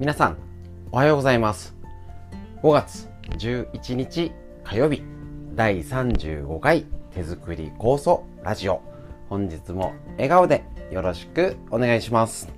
皆さんおはようございます。5月11日火曜日第35回手作り酵素ラジオ。本日も笑顔でよろしくお願いします。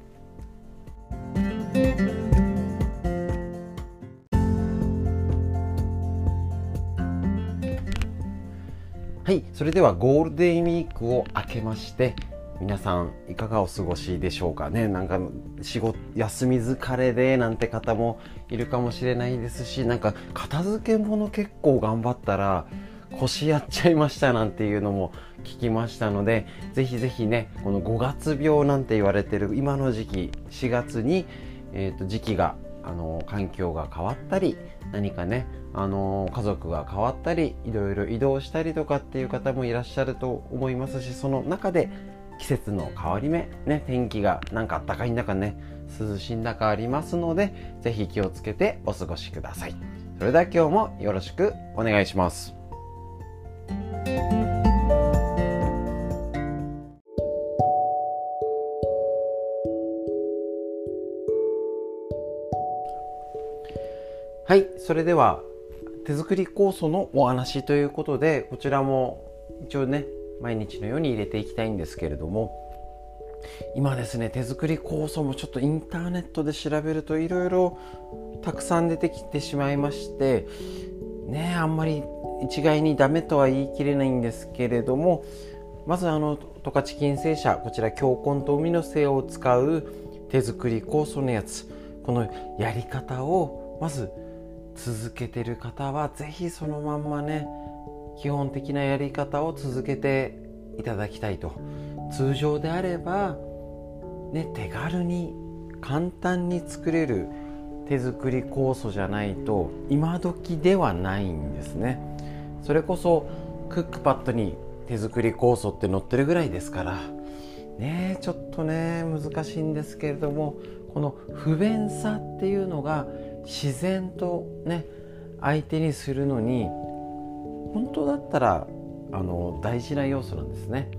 はいそれではゴールデンウィークを明けまして皆さんいかがお過ごしでしょうかね？なんか仕事休み疲れでなんて方もいるかもしれないですしなんか片付け物結構頑張ったら腰やっちゃいましたなんていうのも聞きましたのでぜひぜひねこの5月病なんて言われてる今の時期4月に、えーと、時期があの環境が変わったり何かねあの家族が変わったりいろいろ移動したりとかっていう方もいらっしゃると思いますしその中で季節の変わり目、ね、天気がなんか暖かいんだかね涼しいんだかありますのでぜひ気をつけてお過ごしください。それでは今日もよろしくお願いします。はいそれでは手作り酵素のお話ということでこちらも一応ね毎日のように入れていきたいんですけれども今ですね手作り酵素もちょっとインターネットで調べるといろいろたくさん出てきてしまいましてねあんまり一概にダメとは言い切れないんですけれどもまずあの十勝金星社こちら強根と海の精を使う手作り酵素のやつこのやり方をまず続けてる方は是非そのまんまね基本的なやり方を続けていただきたいと。通常であれば、ね、手軽に簡単に作れる手作り酵素じゃないと今時ではないんですね。それこそクックパッドに手作り酵素って載ってるぐらいですからねちょっとね難しいんですけれどもこの不便さっていうのが自然とね相手にするのに本当だったらあの大事な要素なんですね。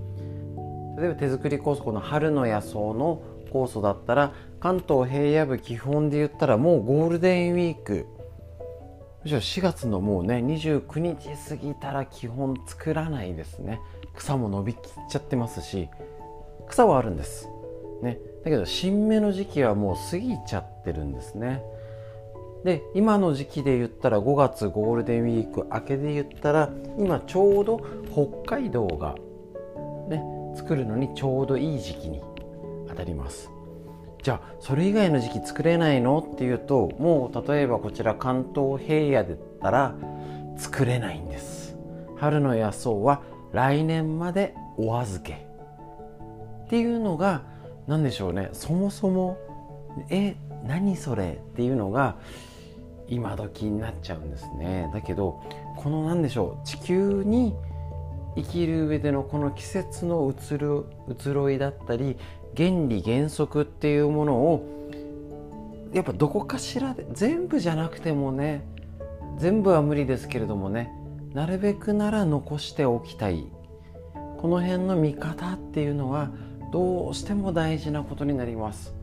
例えば手作り酵素この春の野草の酵素だったら関東平野部基本で言ったらもうゴールデンウィーク。むしろ4月のもうね29日過ぎたら基本作らないですね。草も伸びきっちゃってますし草はあるんです、ね、だけど新芽の時期はもう過ぎちゃってるんですね。で今の時期で言ったら5月ゴールデンウィーク明けで言ったら今ちょうど北海道がね作るのにちょうどいい時期に当たります。じゃあそれ以外の時期作れないのっていうともう例えばこちら関東平野でったら作れないんです。春の野草は来年までお預け。っていうのが何でしょうね。そもそもえ何それっていうのが今時になっちゃうんですねだけどこの何でしょう地球に生きる上でのこの季節の移る移ろいだったり原理原則っていうものをやっぱどこかしらで全部じゃなくてもね全部は無理ですけれどもねなるべくなら残しておきたいこの辺の見方っていうのはどうしても大事なことになります。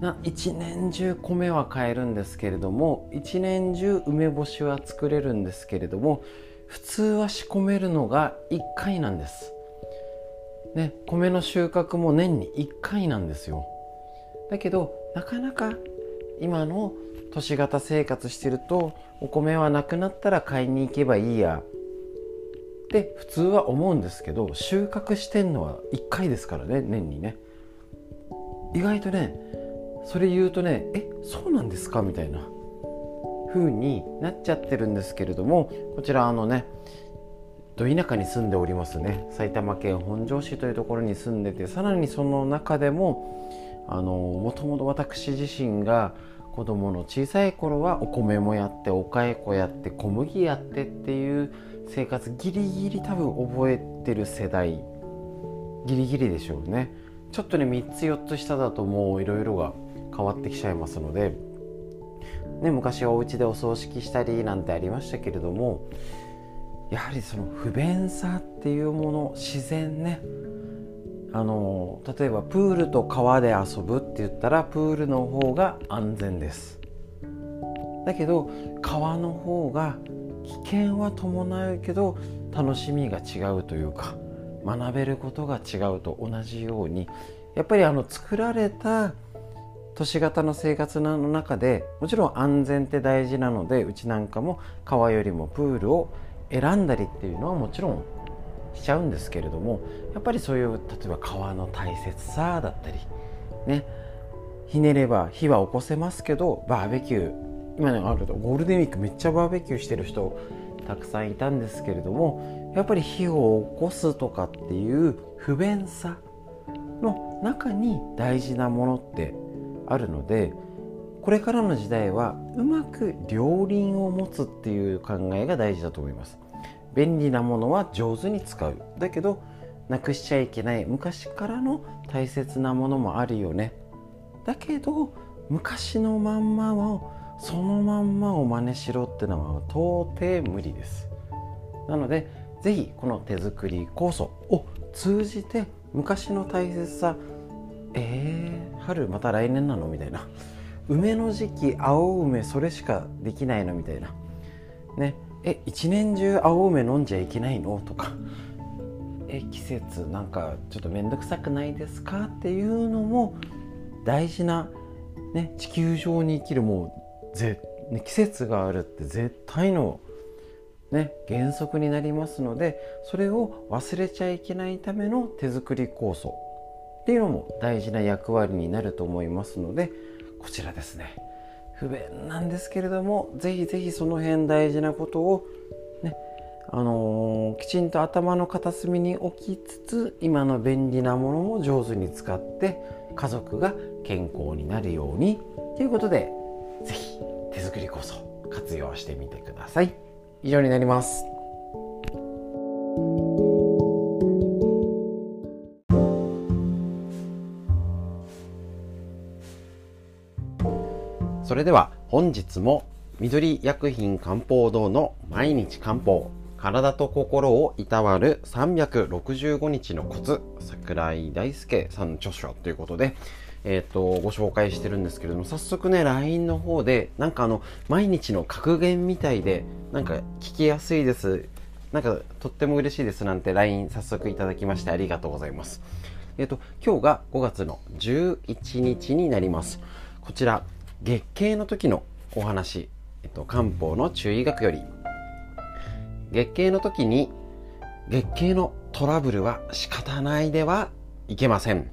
な一年中米は買えるんですけれども一年中梅干しは作れるんですけれども普通は仕込めるのが1回なんです。ね、米の収穫も年に1回なんですよ。だけどなかなか今の都市型生活してるとお米はなくなったら買いに行けばいいやって普通は思うんですけど収穫してんのは1回ですからね年にね。意外とねそれ言うとねえそうなんですかみたいな風になっちゃってるんですけれどもこちらあのねど田舎に住んでおりますね。埼玉県本庄市というところに住んでてさらにその中でもあのもともと私自身が子供の小さい頃はお米もやってお蚕やって小麦やってっていう生活ギリギリ多分覚えてる世代。ギリギリでしょうね。ちょっとね3つ4つ下だともういろいろが変わってきちゃいますので、ね、昔はお家でお葬式したりなんてありましたけれどもやはりその不便さっていうもの自然ね。あの例えばプールと川で遊ぶって言ったらプールの方が安全です。だけど川の方が危険は伴うけど楽しみが違うというか学べることが違うと同じようにやっぱりあの作られた都市型の生活の中でもちろん安全って大事なのでうちなんかも川よりもプールを選んだりっていうのはもちろんしちゃうんですけれどもやっぱりそういう例えば川の大切さだったりね。ひねれば火は起こせますけどバーベキュー今ねあるとゴールデンウィークめっちゃバーベキューしてる人たくさんいたんですけれどもやっぱり火を起こすとかっていう不便さの中に大事なものってあるのでこれからの時代はうまく両輪を持つっていう考えが大事だと思います。便利なものは上手に使う。だけどなくしちゃいけない。昔からの大切なものもあるよね。だけど昔のまんまをそのまんまを真似しろってのは到底無理です。なので是非この手作り酵素を通じて昔の大切さえー、春また来年なの？みたいな。梅の時期青梅それしかできないの？みたいな。ね。え一年中青梅飲んじゃいけないの？とか。え季節なんかちょっと面倒くさくないですか？っていうのも大事な、ね、地球上に生きるもうぜ、ね、季節があるって絶対の、ね、原則になりますのでそれを忘れちゃいけないための手作り酵素。っていうのも大事な役割になると思いますのでこちらですね。不便なんですけれどもぜひぜひその辺大事なことをねあのー、きちんと頭の片隅に置きつつ今の便利なものも上手に使って家族が健康になるようにということでぜひ手作りこそ活用してみてください。以上になります。それでは本日も緑薬品漢方堂の毎日漢方体と心をいたわる365日のコツ桜井大輔さんの著書ということで、えっ、ー、とご紹介してるんですけれども早速ね LINE の方でなんかあの毎日の格言みたいでなんか聞きやすいです。なんかとっても嬉しいですなんて LINE 早速いただきましてありがとうございます。えっ、ー、と今日が5月の11日になります。こちら月経の時のお話、えっと、漢方の注意学より。月経の時に月経のトラブルは仕方ないではいけません。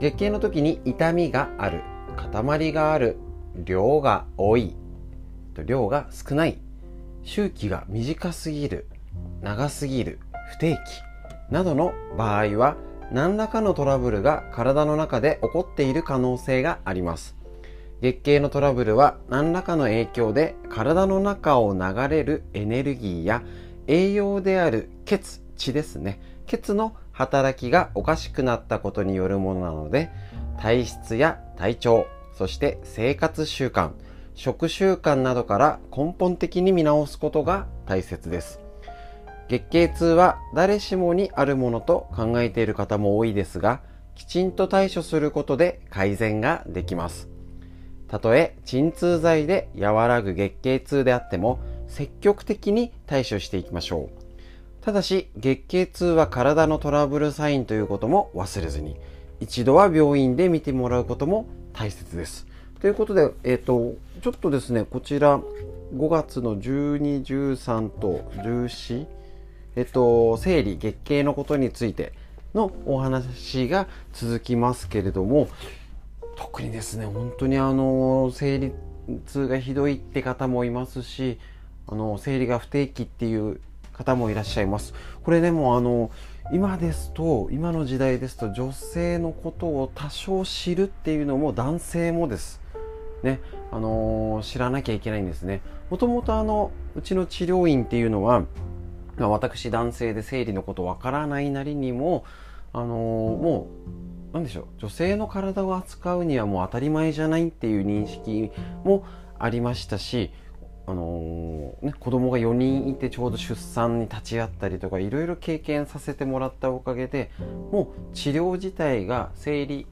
月経の時に痛みがある塊がある量が多い量が少ない周期が短すぎる長すぎる不定期などの場合は何らかのトラブルが体の中で起こっている可能性があります。月経のトラブルは何らかの影響で体の中を流れるエネルギーや栄養である血、血ですね。血の働きがおかしくなったことによるものなので、体質や体調、そして生活習慣、食習慣などから根本的に見直すことが大切です。月経痛は誰しもにあるものと考えている方も多いですが、きちんと対処することで改善ができます。たとえ鎮痛剤で和らぐ月経痛であっても積極的に対処していきましょう。ただし月経痛は体のトラブルサインということも忘れずに一度は病院で見てもらうことも大切です。ということで、えっ、ー、と、ちょっとですね、こちら5月の12、13と14、えっ、ー、と、生理、月経のことについてのお話が続きますけれども、特にですね本当にあの生理痛がひどいって方もいますしあの生理が不定期っていう方もいらっしゃいます。これでもあの今ですと今の時代ですと女性のことを多少知るっていうのも男性もです。ね。あの知らなきゃいけないんですね。もともとあのうちの治療院っていうのはまあ私男性で生理のことわからないなりにもあのもう何でしょう？女性の体を扱うにはもう当たり前じゃないっていう認識もありましたしあのーね、子供が4人いてちょうど出産に立ち会ったりとかいろいろ経験させてもらったおかげでもう治療自体が生理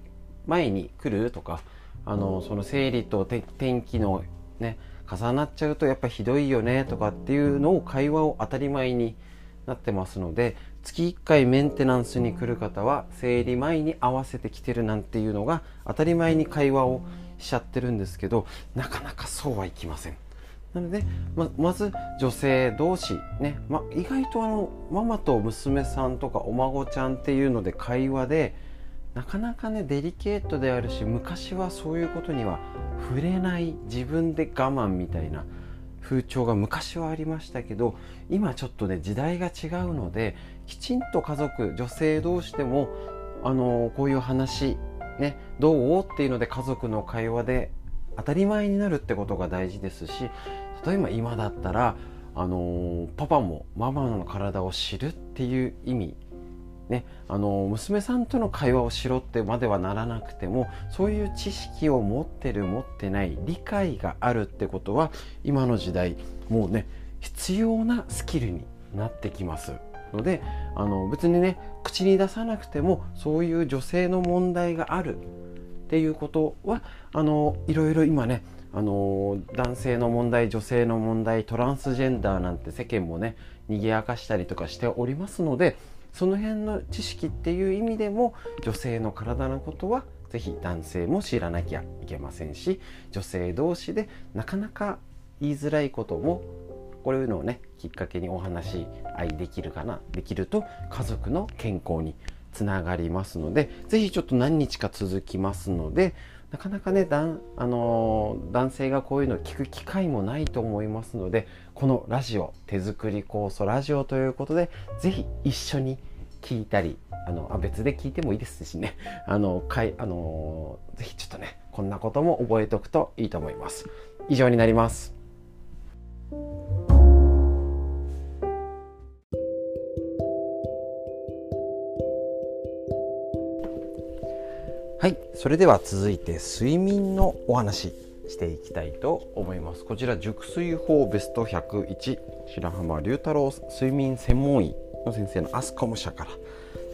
前に来るとか、あのー、その生理と天気のね重なっちゃうとやっぱひどいよねとかっていうのを会話を当たり前になってますので月1回メンテナンスに来る方は生理前に合わせてきてるなんていうのが当たり前に会話をしちゃってるんですけどなかなかそうはいきません。なのでままず女性同士ね、ま、意外とあのママと娘さんとかお孫ちゃんっていうので会話でなかなかねデリケートであるし昔はそういうことには触れない自分で我慢みたいな風潮が昔はありましたけど今ちょっとね時代が違うのできちんと家族女性同士でもあのこういう話ねどう？っていうので家族の会話で当たり前になるってことが大事ですし例えば今だったらあのパパもママの体を知るっていう意味ね、あの娘さんとの会話をしろってまではならなくてもそういう知識を持ってる持ってない理解があるってことは今の時代もうね必要なスキルになってきます。のであの別にね口に出さなくてもそういう女性の問題がある。っていうことはあのいろいろ今ねあの男性の問題女性の問題トランスジェンダーなんて世間もね賑やかしたりとかしておりますのでその辺の知識っていう意味でも女性の体のことは是非男性も知らなきゃいけませんし女性同士でなかなか言いづらいこともこういうのをねきっかけにお話し合いできるかなできると家族の健康につながりますので是非ちょっと何日か続きますのでなかなかねだん、あの、男性がこういうのを聞く機会もないと思いますのでこのラジオ手作り酵素ラジオということで是非一緒に聞いたりあのあ別で聞いてもいいですしね。あのかいあのー、ぜひちょっとねこんなことも覚えておくといいと思います。以上になります。はい、それでは続いて睡眠のお話していきたいと思います。こちら熟睡法ベスト101白浜龍太郎睡眠専門医の先生のアスコム社から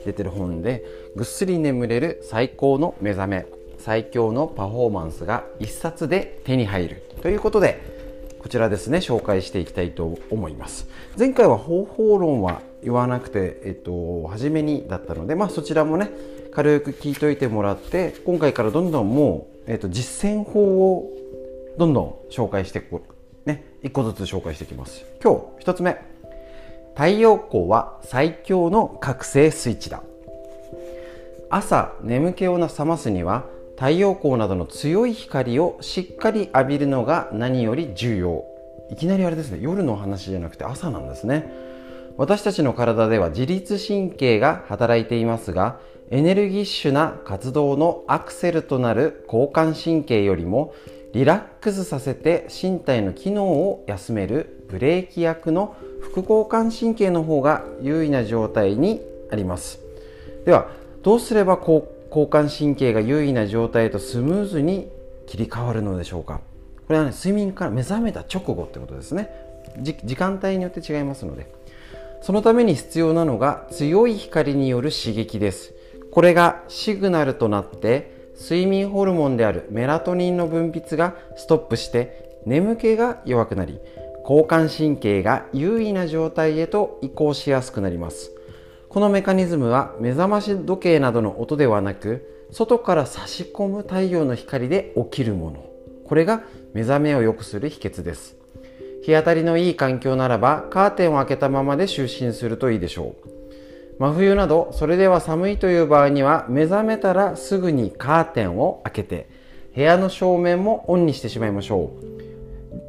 出てる本でぐっすり眠れる最高の目覚め最強のパフォーマンスが一冊で手に入るということでこちらですね紹介していきたいと思います前回は方法論は言わなくて、えっと、初めにだったので、まあ、そちらもね軽く聞いといてもらって今回からどんどんもう、えっと、実践法をどんどん紹介していくね一個ずつ紹介していきます。今日一つ目。太陽光は最強の覚醒スイッチだ。朝眠気を覚ますには太陽光などの強い光をしっかり浴びるのが何より重要。いきなりあれですね。夜の話じゃなくて朝なんですね。私たちの体では自律神経が働いていますがエネルギッシュな活動のアクセルとなる交感神経よりもリラックスさせて身体の機能を休めるブレーキ役の副交感神経の方が優位な状態にあります。ではどうすれば交感神経が優位な状態とスムーズに切り替わるのでしょうか？これはね睡眠から目覚めた直後ってことですね。時間帯によって違いますので。そのために必要なのが強い光による刺激です。これがシグナルとなって睡眠ホルモンであるメラトニンの分泌がストップして眠気が弱くなり交感神経が優位な状態へと移行しやすくなります。このメカニズムは目覚まし時計などの音ではなく外から差し込む太陽の光で起きるもの。これが目覚めを良くする秘訣です。日当たりのいい環境ならばカーテンを開けたままで就寝するといいでしょう。真冬などそれでは寒いという場合には目覚めたらすぐにカーテンを開けて部屋の照明もオンにしてしまいましょ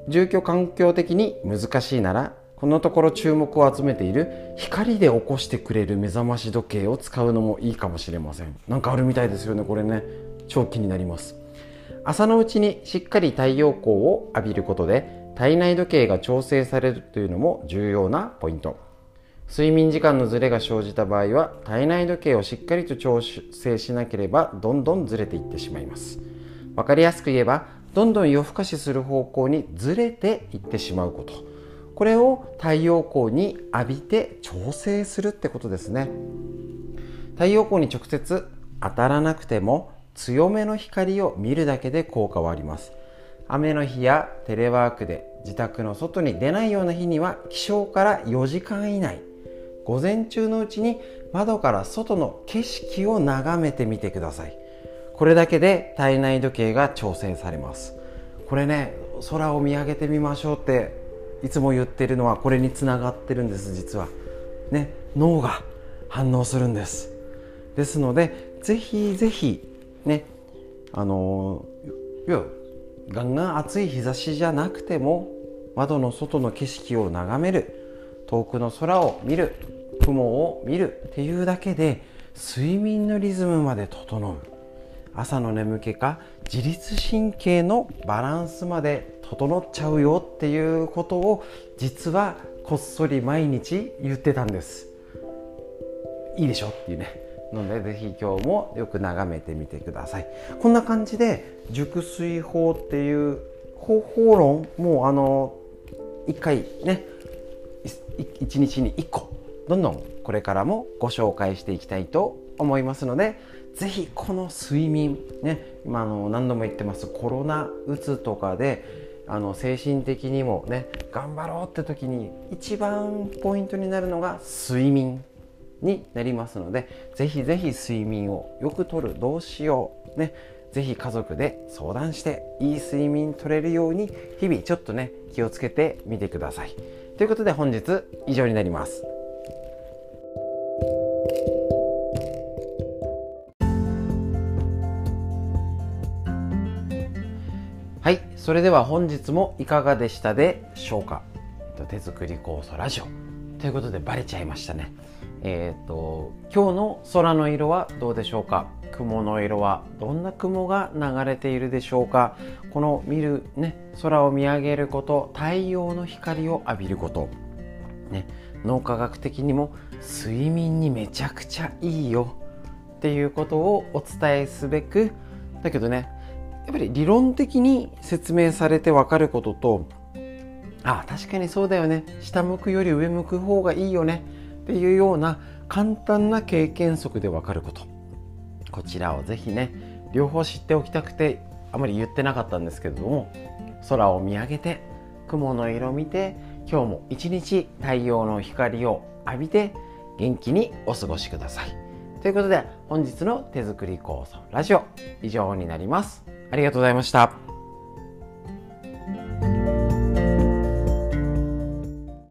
う。住居環境的に難しいならこのところ注目を集めている光で起こしてくれる目覚まし時計を使うのもいいかもしれません。なんかあるみたいですよねこれね。超気になります。朝のうちにしっかり太陽光を浴びることで体内時計が調整されるというのも重要なポイント。睡眠時間のズレが生じた場合は体内時計をしっかりと調整しなければどんどんずれていってしまいます。分かりやすく言えばどんどん夜更かしする方向にずれていってしまうこと。これを太陽光に浴びて調整するってことですね。太陽光に直接当たらなくても強めの光を見るだけで効果はあります。雨の日やテレワークで自宅の外に出ないような日には起床から4時間以内午前中のうちに窓から外の景色を眺めてみてください。これだけで体内時計が調整されます。これね空を見上げてみましょうっていつも言ってるのはこれにつながってるんです実は。ね脳が反応するんです。ですのでぜひぜひねあのいやガンガン暑い日差しじゃなくても窓の外の景色を眺める。遠くの空を見る雲を見るっていうだけで睡眠のリズムまで整う。朝の眠気か自律神経のバランスまで整っちゃうよっていうことを実はこっそり毎日言ってたんです。いいでしょっていうね。のでぜひ今日もよく眺めてみてください。こんな感じで熟睡法っていう方法論もうあの1回ね1日に1個。どんどんこれからもご紹介していきたいと思いますのでぜひこの睡眠ね今あの何度も言ってますコロナうつとかであの精神的にもね頑張ろうって時に一番ポイントになるのが睡眠になりますのでぜひぜひ睡眠をよくとるどうしようねぜひ家族で相談していい睡眠取れるように日々ちょっとね気をつけてみてください。ということで本日以上になります。はいそれでは本日もいかがでしたでしょうか？手作り酵素ラジオ。ということでバレちゃいましたね。えっ、ー、と今日の空の色はどうでしょうか？雲の色はどんな雲が流れているでしょうか？この見るね空を見上げること太陽の光を浴びること。ね脳科学的にも睡眠にめちゃくちゃいいよ。っていうことをお伝えすべくだけどねやっぱり理論的に説明されてわかることとあ確かにそうだよね。下向くより上向く方がいいよね。っていうような簡単な経験則でわかること。こちらをぜひね両方知っておきたくてあまり言ってなかったんですけれども空を見上げて雲の色を見て今日も一日太陽の光を浴びて元気にお過ごしください。ということで本日の手作り酵素ラジオ以上になります。ありがとうございました。